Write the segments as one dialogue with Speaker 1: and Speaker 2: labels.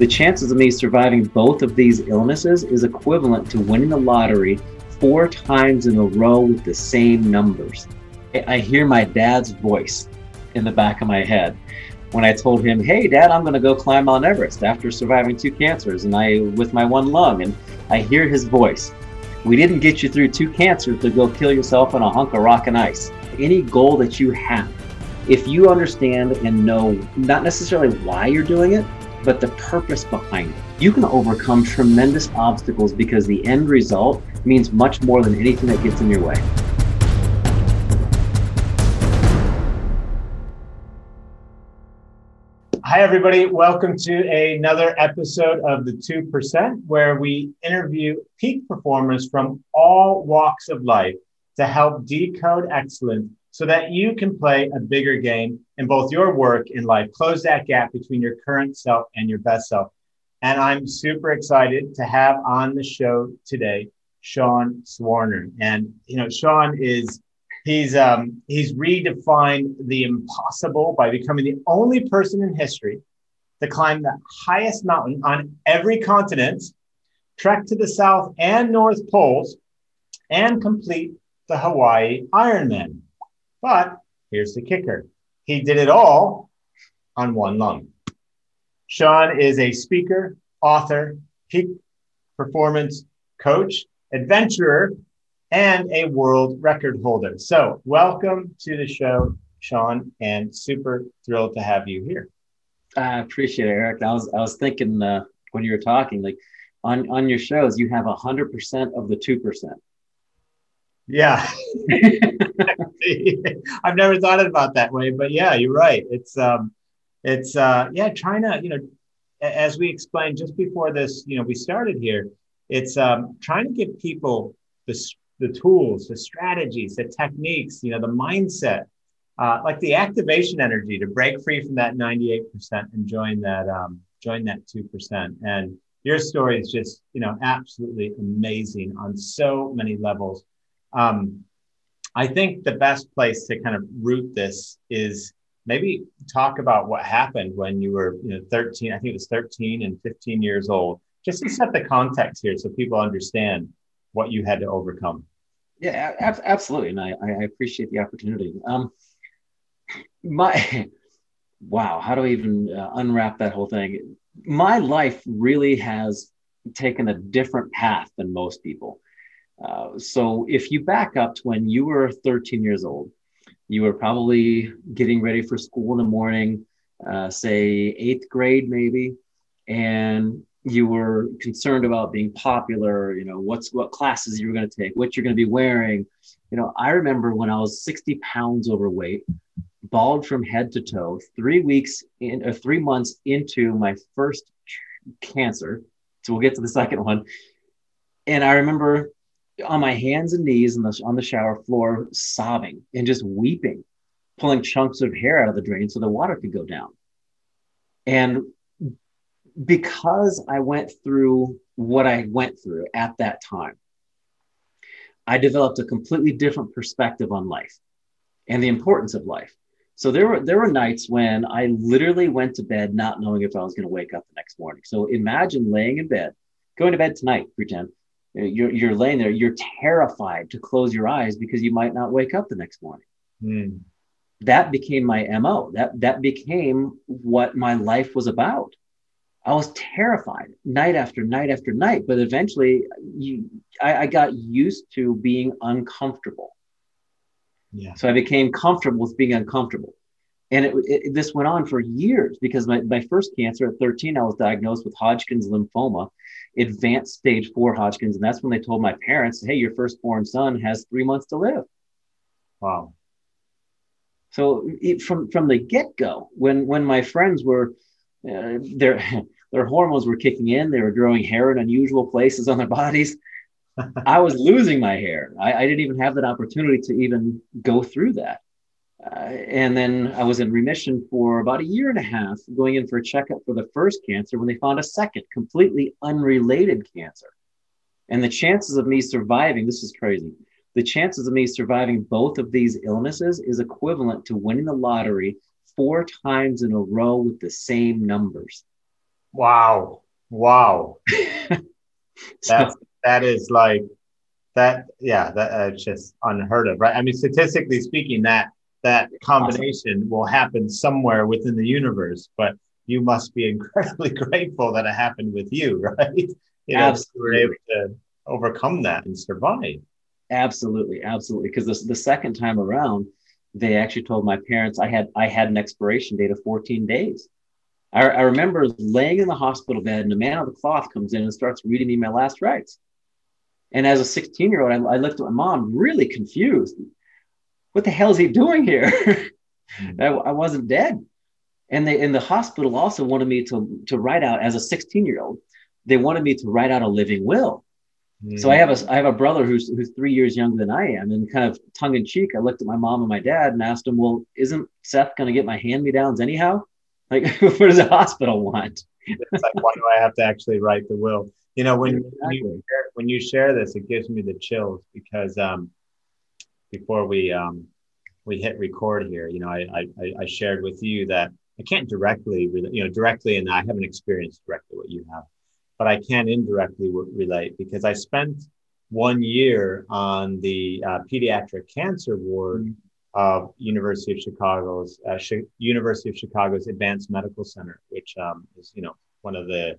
Speaker 1: The chances of me surviving both of these illnesses is equivalent to winning the lottery four times in a row with the same numbers. I hear my dad's voice in the back of my head when I told him, "Hey, Dad, I'm going to go climb Mount Everest after surviving two cancers and I with my one lung." And I hear his voice. We didn't get you through two cancers to go kill yourself on a hunk of rock and ice. Any goal that you have, if you understand and know not necessarily why you're doing it, but the purpose behind it, you can overcome tremendous obstacles because the end result means much more than anything that gets in your way.
Speaker 2: Hi, everybody. Welcome to another episode of the 2%, where we interview peak performers from all walks of life to help decode excellence so that you can play a bigger game in both your work and life. Close that gap between your current self and your best self. And I'm super excited to have on the show today Sean Swarner. And, you know, Sean is He's um, he's redefined the impossible by becoming the only person in history to climb the highest mountain on every continent, trek to the south and north poles, and complete the Hawaii Ironman. But here's the kicker: he did it all on one lung. Sean is a speaker, author, peak performance coach, adventurer, and a world record holder. So, welcome to the show, Sean, and super thrilled to have you here.
Speaker 1: I appreciate it, Eric. I was I was thinking uh, when you were talking, like on on your shows, you have hundred percent of the two percent.
Speaker 2: Yeah, I've never thought about that way, but yeah, you're right. It's um, it's uh, yeah, trying to you know, as we explained just before this, you know, we started here. It's um, trying to give people the the tools, the strategies, the techniques, you know, the mindset, uh, like the activation energy to break free from that 98% and join that, um, join that 2%. And your story is just, you know, absolutely amazing on so many levels. Um, I think the best place to kind of root this is maybe talk about what happened when you were, you know, 13, I think it was 13 and 15 years old, just to set the context here so people understand what you had to overcome.
Speaker 1: Yeah, ab- absolutely, and I, I appreciate the opportunity. Um, my wow, how do I even uh, unwrap that whole thing? My life really has taken a different path than most people. Uh, so if you back up to when you were 13 years old, you were probably getting ready for school in the morning, uh, say eighth grade maybe, and you were concerned about being popular you know what's what classes you were going to take what you're going to be wearing. You know i remember when i was 60 pounds overweight bald from head to toe three weeks in or three months into my first cancer so we'll get to the second one. And i remember on my hands and knees on the, on the shower floor sobbing and just weeping pulling chunks of hair out of the drain so the water could go down and because I went through what I went through at that time, I developed a completely different perspective on life and the importance of life. So there were there were nights when I literally went to bed not knowing if I was going to wake up the next morning. So imagine laying in bed, going to bed tonight, pretend you're you're laying there, you're terrified to close your eyes because you might not wake up the next morning. Mm. That became my MO. That that became what my life was about. I was terrified night after night after night. But eventually, you, I, I got used to being uncomfortable. Yeah. So I became comfortable with being uncomfortable. And it, it, this went on for years because my, my first cancer at 13, I was diagnosed with Hodgkin's lymphoma, advanced stage four Hodgkin's. And that's when they told my parents, hey, your firstborn son has three months to live.
Speaker 2: Wow.
Speaker 1: So it, from, from the get go, when, when my friends were, uh, their their hormones were kicking in. They were growing hair in unusual places on their bodies. I was losing my hair. I, I, didn't even have that opportunity to even go through that. Uh, and then I was in remission for about a year and a half, going in for a checkup for the first cancer when they found a second, completely unrelated cancer. And the chances of me surviving, this is crazy. The chances of me surviving both of these illnesses is equivalent to winning the lottery four times in a row with the same numbers.
Speaker 2: Wow. Wow. That's, that is like, that, yeah, that uh, just unheard of, right? I mean, statistically speaking, that, that combination awesome. will happen somewhere within the universe, but you must be incredibly grateful that it happened with you, right? You know, Absolutely. were able to overcome that and survive.
Speaker 1: Absolutely, absolutely. Because the, the second time around, they actually told my parents I had I had an expiration date of 14 days. I, I remember laying in the hospital bed, and a man of the cloth comes in and starts reading me my last rites. And as a 16 year old, I, I looked at my mom, really confused. What the hell is he doing here? mm-hmm. I, I wasn't dead. And they in the hospital also wanted me to to write out as a 16 year old. They wanted me to write out a living will. So I have a I have a brother who's who's three years younger than I am, and kind of tongue in cheek, I looked at my mom and my dad and asked them, "Well, isn't Seth going to get my hand me downs anyhow? Like, what does the hospital want?"
Speaker 2: it's like, why do I have to actually write the will? You know, when, exactly. when you share, when you share this, it gives me the chills because um, before we um, we hit record here, you know, I, I I shared with you that I can't directly, you know, directly, and I haven't experienced directly what you have but I can indirectly relate because I spent one year on the uh, pediatric cancer ward mm-hmm. of University of Chicago's uh, Sh- University of Chicago's Advanced Medical Center, which um, is you know one of the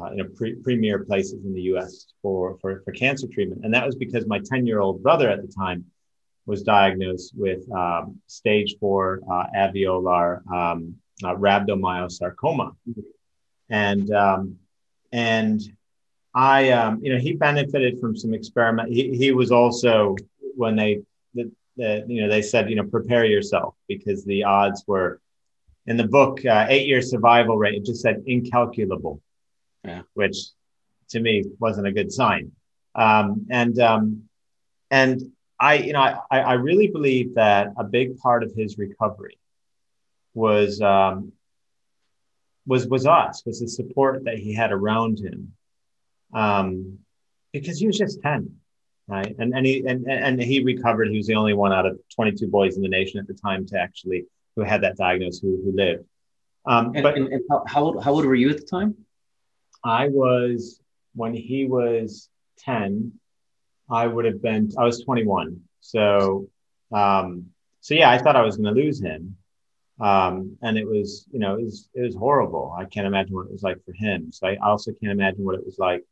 Speaker 2: uh, you know pre- premier places in the U.S. for for for cancer treatment, and that was because my ten year old brother at the time was diagnosed with um, stage four uh, alveolar um, uh, rhabdomyosarcoma, and um, and I, um, you know, he benefited from some experiment. He, he was also when they, the, the, you know, they said, you know, prepare yourself because the odds were in the book, uh, eight year survival rate. It just said incalculable, yeah. which to me wasn't a good sign. Um, and um, and I, you know, I, I really believe that a big part of his recovery was um, was was us was the support that he had around him. Um, because he was just 10 right? And and he and, and he recovered. He was the only one out of 22 boys in the nation at the time to actually who had that diagnosis who, who lived.
Speaker 1: Um, and, but and, and how, how, old, how old were you at the time?
Speaker 2: I was when he was 10 i would have been i was 21 so um, so yeah i thought i was going to lose him um, and it was, you know, it was, it was horrible. I can't imagine what it was like for him. So I also can't imagine what it was like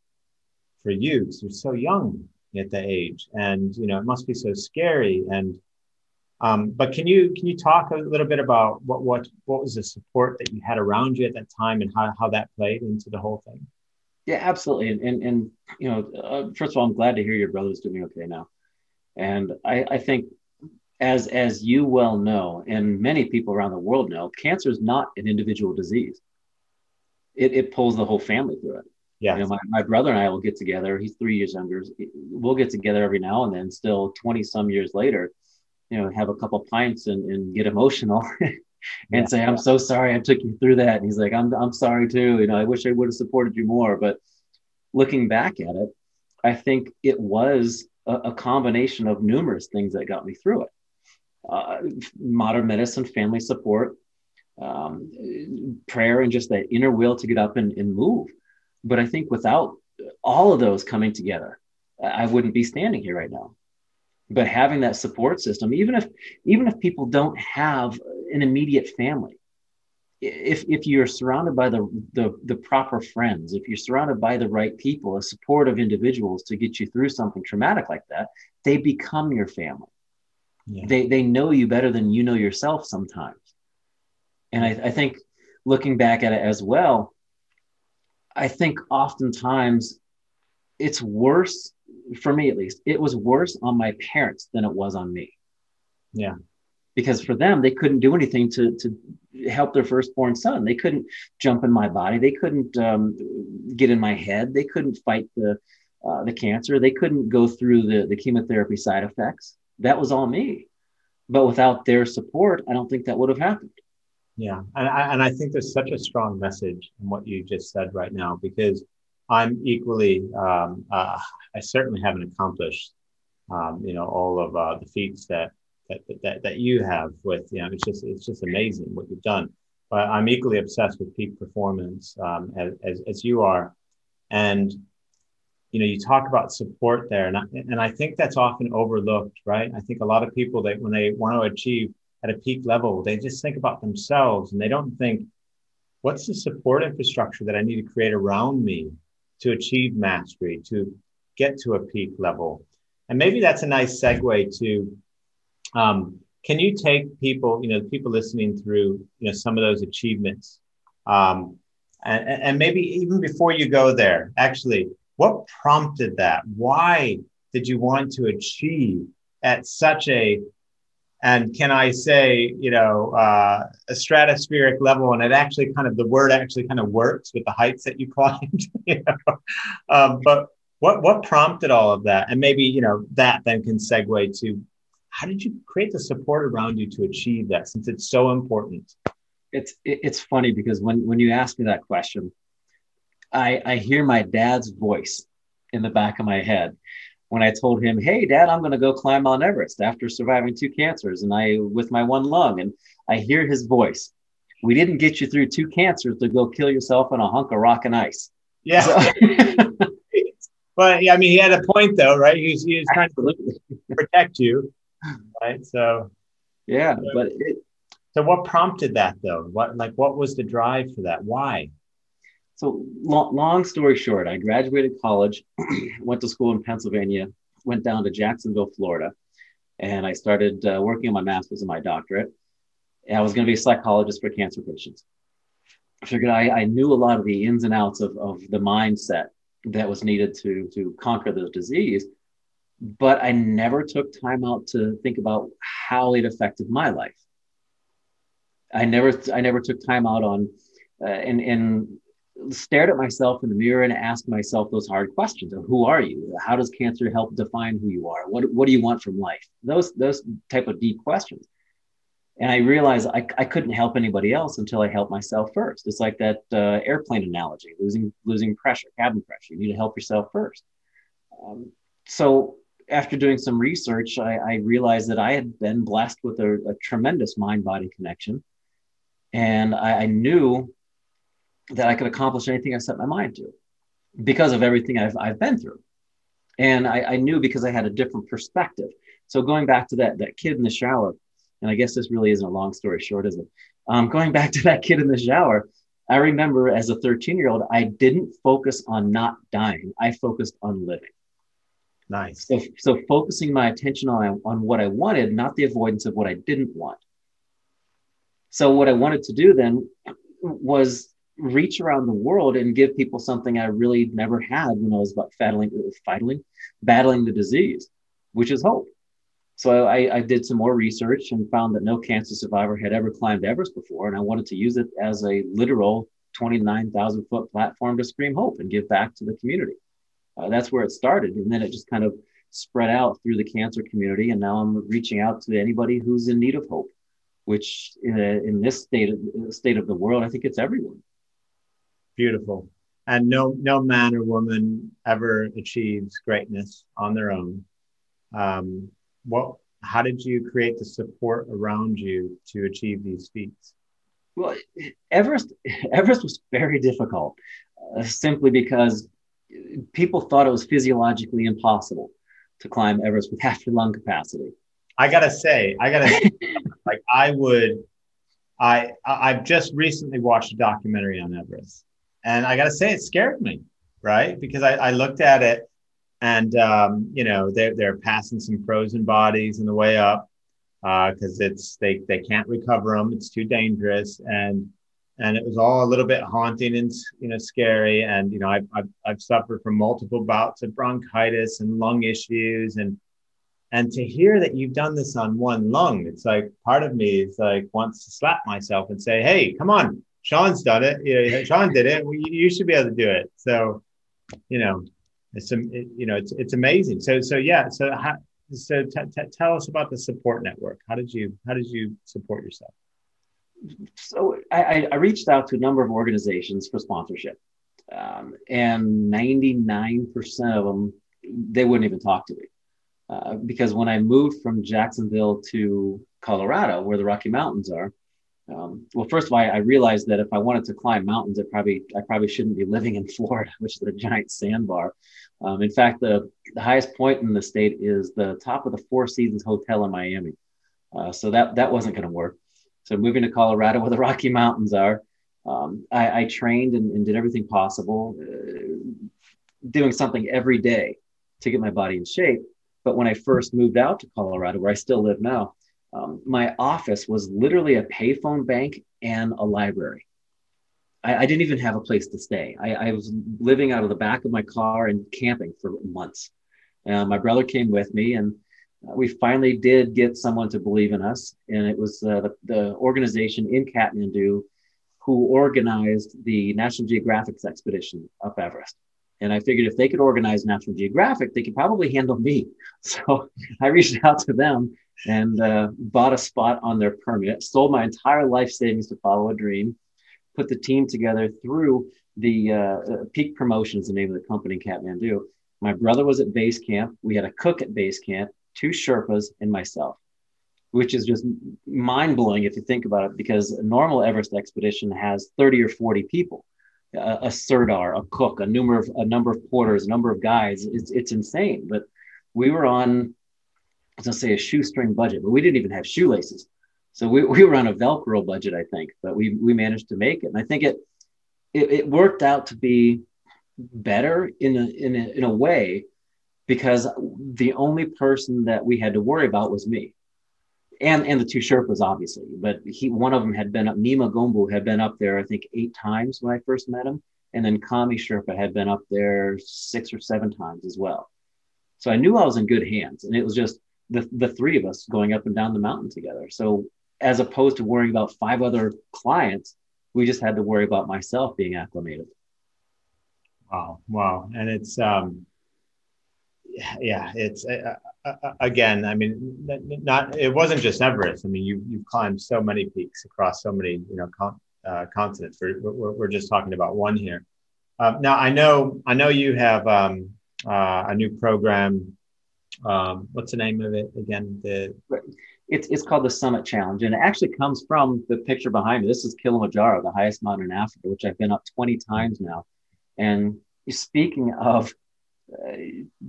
Speaker 2: for you because you're so young at the age, and you know, it must be so scary. And um, but can you can you talk a little bit about what what what was the support that you had around you at that time and how how that played into the whole thing?
Speaker 1: Yeah, absolutely. And and, and you know, uh, first of all, I'm glad to hear your brother's doing okay now. And I, I think as as you well know, and many people around the world know, cancer is not an individual disease. It, it pulls the whole family through it. Yeah. You know, my, my brother and I will get together. He's three years younger. We'll get together every now and then, still 20 some years later, you know, have a couple pints and, and get emotional and yeah. say, I'm so sorry I took you through that. And he's like, I'm, I'm sorry too. You know, I wish I would have supported you more. But looking back at it, I think it was a, a combination of numerous things that got me through it uh, modern medicine, family support, um, prayer, and just that inner will to get up and, and move. But I think without all of those coming together, I wouldn't be standing here right now. But having that support system, even if even if people don't have an immediate family, if if you're surrounded by the, the the proper friends, if you're surrounded by the right people, a supportive individuals to get you through something traumatic like that, they become your family. Yeah. They they know you better than you know yourself sometimes. And I, I think looking back at it as well, I think oftentimes it's worse for me at least. It was worse on my parents than it was on me.
Speaker 2: Yeah.
Speaker 1: Because for them, they couldn't do anything to, to help their firstborn son. They couldn't jump in my body. They couldn't um, get in my head. They couldn't fight the, uh, the cancer. They couldn't go through the, the chemotherapy side effects that was all me. But without their support, I don't think that would have happened.
Speaker 2: Yeah. And I, and I think there's such a strong message in what you just said right now, because I'm equally, um, uh, I certainly haven't accomplished, um, you know, all of uh, the feats that, that, that, that you have with, you know, it's just, it's just amazing what you've done. but I'm equally obsessed with peak performance um, as, as, you are. And you know, you talk about support there, and I, and I think that's often overlooked, right? I think a lot of people that when they want to achieve at a peak level, they just think about themselves and they don't think, what's the support infrastructure that I need to create around me to achieve mastery, to get to a peak level? And maybe that's a nice segue to um, can you take people, you know, people listening through, you know, some of those achievements, um, and, and maybe even before you go there, actually, what prompted that? Why did you want to achieve at such a and can I say, you know, uh, a stratospheric level, and it actually kind of the word actually kind of works with the heights that you climbed. you know? um, but what what prompted all of that, and maybe you know that then can segue to how did you create the support around you to achieve that, since it's so important.
Speaker 1: It's it's funny because when when you ask me that question, I, I hear my dad's voice in the back of my head when I told him, "Hey, Dad, I'm going to go climb Mount Everest after surviving two cancers and I with my one lung." And I hear his voice. We didn't get you through two cancers to go kill yourself on a hunk of rock and ice.
Speaker 2: Yeah. So, but yeah, I mean, he had a point though, right? He was, he was trying Absolutely. to protect you, right? So.
Speaker 1: Yeah, but it,
Speaker 2: so what prompted that though? What like what was the drive for that? Why?
Speaker 1: So, long, long story short, I graduated college, went to school in Pennsylvania, went down to Jacksonville, Florida, and I started uh, working on my master's and my doctorate. And I was going to be a psychologist for cancer patients. I figured I, I knew a lot of the ins and outs of, of the mindset that was needed to, to conquer the disease, but I never took time out to think about how it affected my life. I never, I never took time out on, uh, and, and stared at myself in the mirror and asked myself those hard questions of who are you? How does cancer help define who you are? What, what do you want from life? Those those type of deep questions. And i realized I, I couldn't help anybody else until i helped myself first. It's like that uh, airplane analogy losing losing pressure cabin pressure. You need to help yourself first. Um, so after doing some research I, I, realized that i had been blessed with a, a tremendous mind body connection and I, I knew that I could accomplish anything I set my mind to because of everything I've, I've been through. And I, I knew because I had a different perspective. So going back to that, that kid in the shower, and I guess this really isn't a long story short, is it? Um, going back to that kid in the shower, I remember as a 13 year old, I didn't focus on not dying. I focused on living.
Speaker 2: Nice.
Speaker 1: So, so focusing my attention on, on what I wanted, not the avoidance of what I didn't want. So what I wanted to do then was reach around the world and give people something I really never had when I was about battling, fighting, battling the disease, which is hope. So I, I, did some more research and found that no cancer survivor had ever climbed Everest before, and I wanted to use it as a literal 29,000 foot platform to scream hope and give back to the community. Uh, that's where it started, and then it just kind of spread out through the cancer community, and now I'm reaching out to anybody who's in need of hope, which in, a, in this state of, state of the world, I think it's everyone.
Speaker 2: Beautiful. And no, no man or woman ever achieves greatness on their own. Um, what, how did you create the support around you to achieve these feats?
Speaker 1: Well, Everest, Everest was very difficult, uh, simply because people thought it was physiologically impossible to climb Everest with half your lung capacity.
Speaker 2: I gotta say, I gotta say, like I would, I I've just recently watched a documentary on Everest, and I got to say, it scared me, right? Because I, I looked at it and, um, you know, they're, they're passing some frozen bodies on the way up because uh, it's they, they can't recover them. It's too dangerous. And, and it was all a little bit haunting and, you know, scary. And, you know, I've, I've, I've suffered from multiple bouts of bronchitis and lung issues and, and to hear that you've done this on one lung, it's like part of me is like wants to slap myself and say, "Hey, come on, Sean's done it. You know, Sean did it. Well, you, should be able to do it. So, you know, it's it, you know it's it's amazing. So so yeah. So how, so t- t- tell us about the support network. How did you how did you support yourself?
Speaker 1: So I, I reached out to a number of organizations for sponsorship, um, and ninety nine percent of them they wouldn't even talk to me. Uh, because when I moved from Jacksonville to Colorado, where the Rocky Mountains are, Um, well, first of all, I, realized that if I wanted to climb mountains, I probably I probably shouldn't be living in Florida, which is a giant sandbar. Um, in fact, the, the highest point in the state is the top of the Four Seasons Hotel in Miami. Uh, so that that wasn't going to work. So moving to Colorado, where the Rocky Mountains are, um, I, I, trained and, and, did everything possible, uh, doing something every day to get my body in shape. But when I first moved out to Colorado, where I still live now, um, my office was literally a payphone bank and a library. I, I didn't even have a place to stay. I, I, was living out of the back of my car and camping for months. Uh, my brother came with me, and we finally did get someone to believe in us. And it was uh, the, the organization in Kathmandu who organized the National Geographic's expedition up Everest. And I figured if they could organize National Geographic, they could probably handle me. So I reached out to them and uh, bought a spot on their permit, sold my entire life savings to follow a dream, put the team together through the uh, uh, Peak Promotions, the name of the company in Kathmandu. My brother was at base camp. We had a cook at base camp, two Sherpas, and myself, which is just mind blowing if you think about it, because a normal Everest expedition has 30 or 40 people. A, a a cook, a number of a number of porters, a number of guys. It's it's insane. But we were on let's say a shoestring budget, but we didn't even have shoelaces. So we, we were on a Velcro budget, I think, but we we managed to make it. And I think it it, it worked out to be better in a, in a in a way because the only person that we had to worry about was me. And and the two Sherpas, obviously. But he one of them had been up, Nima Gombu had been up there, I think, eight times when I first met him. And then Kami Sherpa had been up there six or seven times as well. So I knew I was in good hands. And it was just the, the three of us going up and down the mountain together. So as opposed to worrying about five other clients, we just had to worry about myself being acclimated.
Speaker 2: Wow. Wow. And it's, um, yeah, it's uh, uh, uh, again. I mean, not it wasn't just Everest. I mean, you you've climbed so many peaks across so many you know con- uh, continents. We're, we're, we're just talking about one here. Um, now, I know I know you have um, uh, a new program um, what's the name of it again? The
Speaker 1: it's it's called the Summit Challenge, and it actually comes from the picture behind me. This is Kilimanjaro, the highest mountain in Africa, which I've been up 20 times now. And speaking of, uh,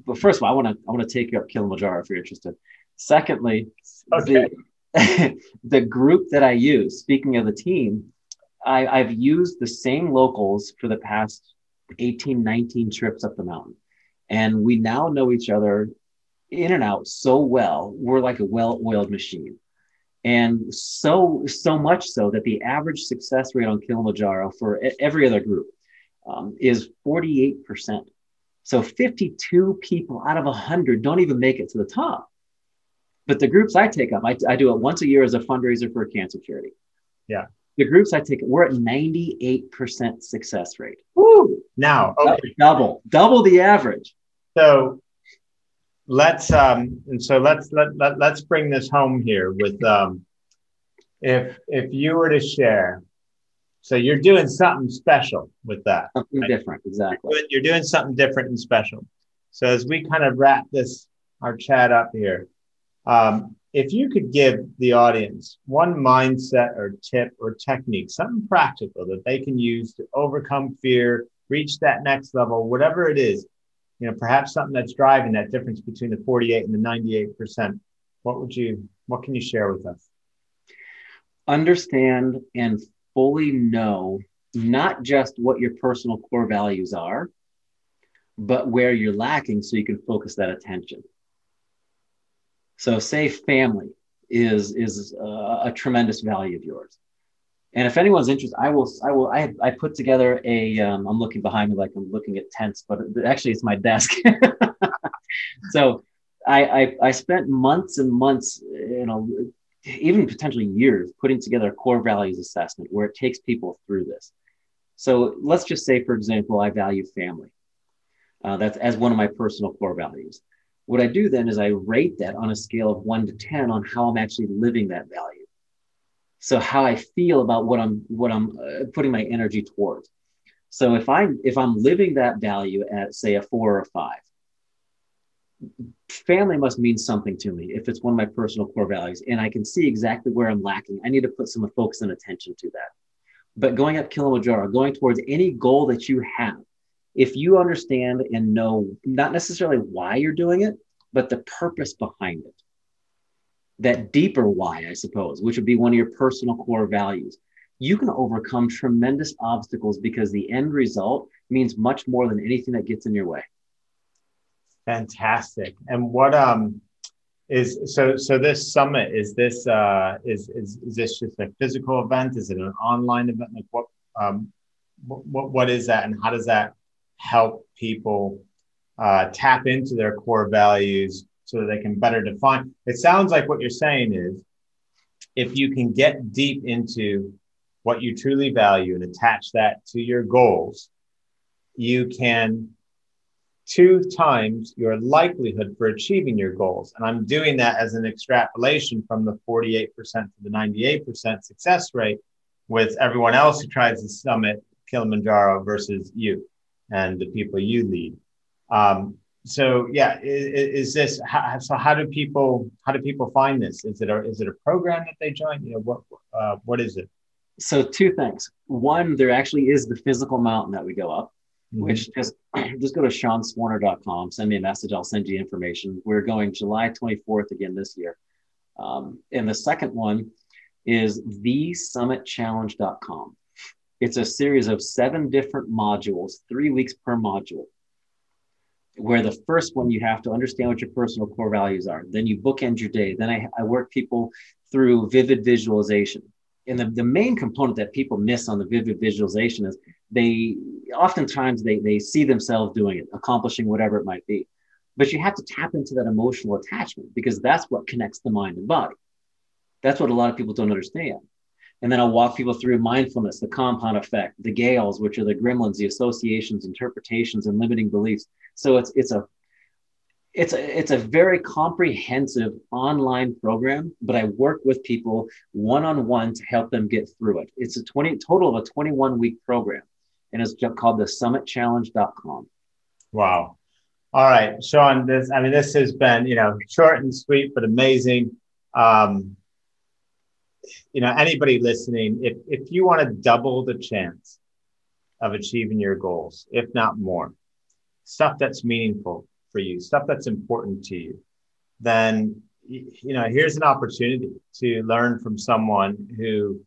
Speaker 1: well, first of all, I want to I want to take you up Kilimanjaro if you're interested. Secondly, okay. the, the group that I use. Speaking of the team, I, I've used the same locals for the past 18, 19 trips up the mountain. And we now know each other in and out so well. We're like a well-oiled machine. And so, so much so that the average success rate on Kilimanjaro for every other group um, is 48%. So 52 people out of 100 don't even make it to the top. But the groups I take up, I, I do it once a year as a fundraiser for a cancer charity.
Speaker 2: Yeah.
Speaker 1: The groups I take, we're at 98% success rate.
Speaker 2: Woo! Now, okay.
Speaker 1: double, double the average.
Speaker 2: So let's um, and so let's let, let let's bring this home here with um, if if you were to share so you're doing something special with that
Speaker 1: something right? different exactly
Speaker 2: you're doing, you're doing, something different and special so as we kind of wrap this our chat up here um, if you could give the audience one mindset or tip or technique something practical that they can use to overcome fear reach that next level whatever it is you know, perhaps something that's driving that difference between the 48 and the 98%. What would you, what can you share with us?
Speaker 1: Understand and fully know not just what your personal core values are, but where you're lacking so you can focus that attention. So, say family is is a, a tremendous value of yours. And if anyone's interested, I will, I will, I, I put together a, um, I'm looking behind me like I'm looking at tents, but actually it's my desk. so I, I, I, spent months and months, you know, even potentially years putting together a core values assessment where it takes people through this. So let's just say, for example, I value family. Uh, that's as one of my personal core values. What I do then is I rate that on a scale of one to 10 on how I'm actually living that value so how i feel about what i'm what i'm uh, putting my energy towards so if I'm, if i'm living that value at say a four or a five family must mean something to me if it's one of my personal core values and I can see exactly where I'm lacking. I need to put some focus and attention to that. But going up Kilimanjaro, going towards any goal that you have, if you understand and know not necessarily why you're doing it, but the purpose behind it, that deeper why, I suppose, which would be one of your personal core values, you can overcome tremendous obstacles because the end result means much more than anything that gets in your way.
Speaker 2: Fantastic. And what um is so so this summit is this uh is is, is this just a physical event? Is it an online event? Like what um what what is that and how does that help people uh, tap into their core values so that they can better define. It sounds like what you're saying is if you can get deep into what you truly value and attach that to your goals, you can two times your likelihood for achieving your goals. And I'm doing that as an extrapolation from the 48% to the 98% success rate with everyone else who tries to summit Kilimanjaro versus you and the people you lead. Um, so yeah, is, is, this how, so? How do people how do people find this? Is it a is it a program that they join? You know what uh, what is it?
Speaker 1: So two things. One, there actually is the physical mountain that we go up, mm-hmm. which just just go to seanswarner.com, send me a message, I'll send you information. We're going July 24th again this year. Um, and the second one is thesummitchallenge.com. It's a series of seven different modules, three weeks per module. Where the first one, you have to understand what your personal core values are. Then you bookend your day. Then I, I work people through vivid visualization. And the, the main component that people miss on the vivid visualization is they oftentimes they, they see themselves doing it, accomplishing whatever it might be. But you have to tap into that emotional attachment because that's what connects the mind and body. That's what a lot of people don't understand. And then I'll walk people through mindfulness, the compound effect, the gales, which are the gremlins, the associations, interpretations, and limiting beliefs. So it's it's a it's a it's a very comprehensive online program, but I work with people one on one to help them get through it. It's a 20 total of a 21 week program, and it's called the summitchallenge.com.
Speaker 2: Wow. All right, Sean. This I mean, this has been you know short and sweet, but amazing. Um, you know, anybody listening, if, if you want to double the chance of achieving your goals, if not more, stuff that's meaningful for you, stuff that's important to you, then, you know, here's an opportunity to learn from someone who,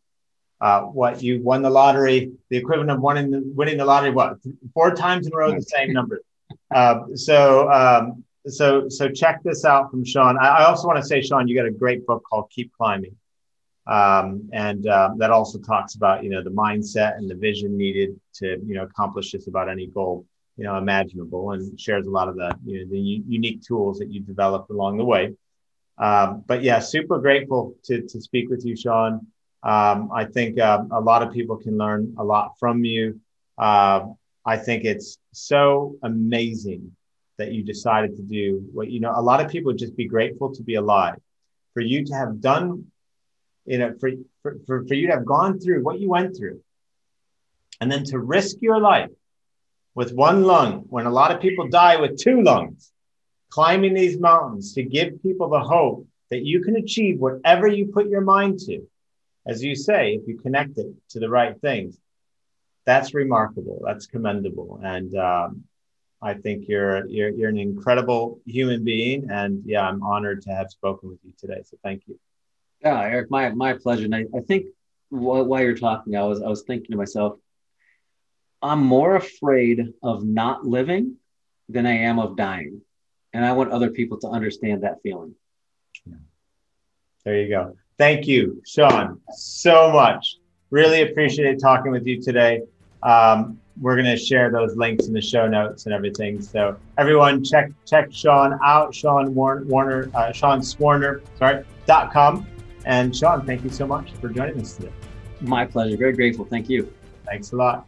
Speaker 2: uh, what you won the lottery, the equivalent of winning the, winning the lottery, what, four times in a row, the same number. Uh, so, um, so, so check this out from Sean. I, I also want to say, Sean, you got a great book called Keep Climbing um, and uh, that also talks about you know the mindset and the vision needed to you know accomplish just about any goal you know imaginable, and shares a lot of the you know the u- unique tools that you developed along the way. Um, but yeah, super grateful to to speak with you, Sean. Um, I think uh, a lot of people can learn a lot from you. Uh, I think it's so amazing that you decided to do what you know. A lot of people just be grateful to be alive. For you to have done you know, for, for, for you to have gone through what you went through and then to risk your life with one lung when a lot of people die with two lungs, climbing these mountains to give people the hope that you can achieve whatever you put your mind to. As you say, if you connect it to the right things, that's remarkable. That's commendable. And um, I think you're, you're, you're an incredible human being. And yeah, I'm honored to have spoken with you today. So thank you.
Speaker 1: Yeah, Eric, my my pleasure. And I, I think while you're talking, I was I was thinking to myself, I'm more afraid of not living than I am of dying, and I want other people to understand that feeling.
Speaker 2: There you go. Thank you, Sean, so much. Really appreciate talking with you today. Um, we're going to share those links in the show notes and everything. So everyone check check Sean out, Sean Warner, uh, Sean Swarner, sorry, dot com. And Sean, thank you so much for joining us today.
Speaker 1: My pleasure. Very grateful. Thank you.
Speaker 2: Thanks a lot.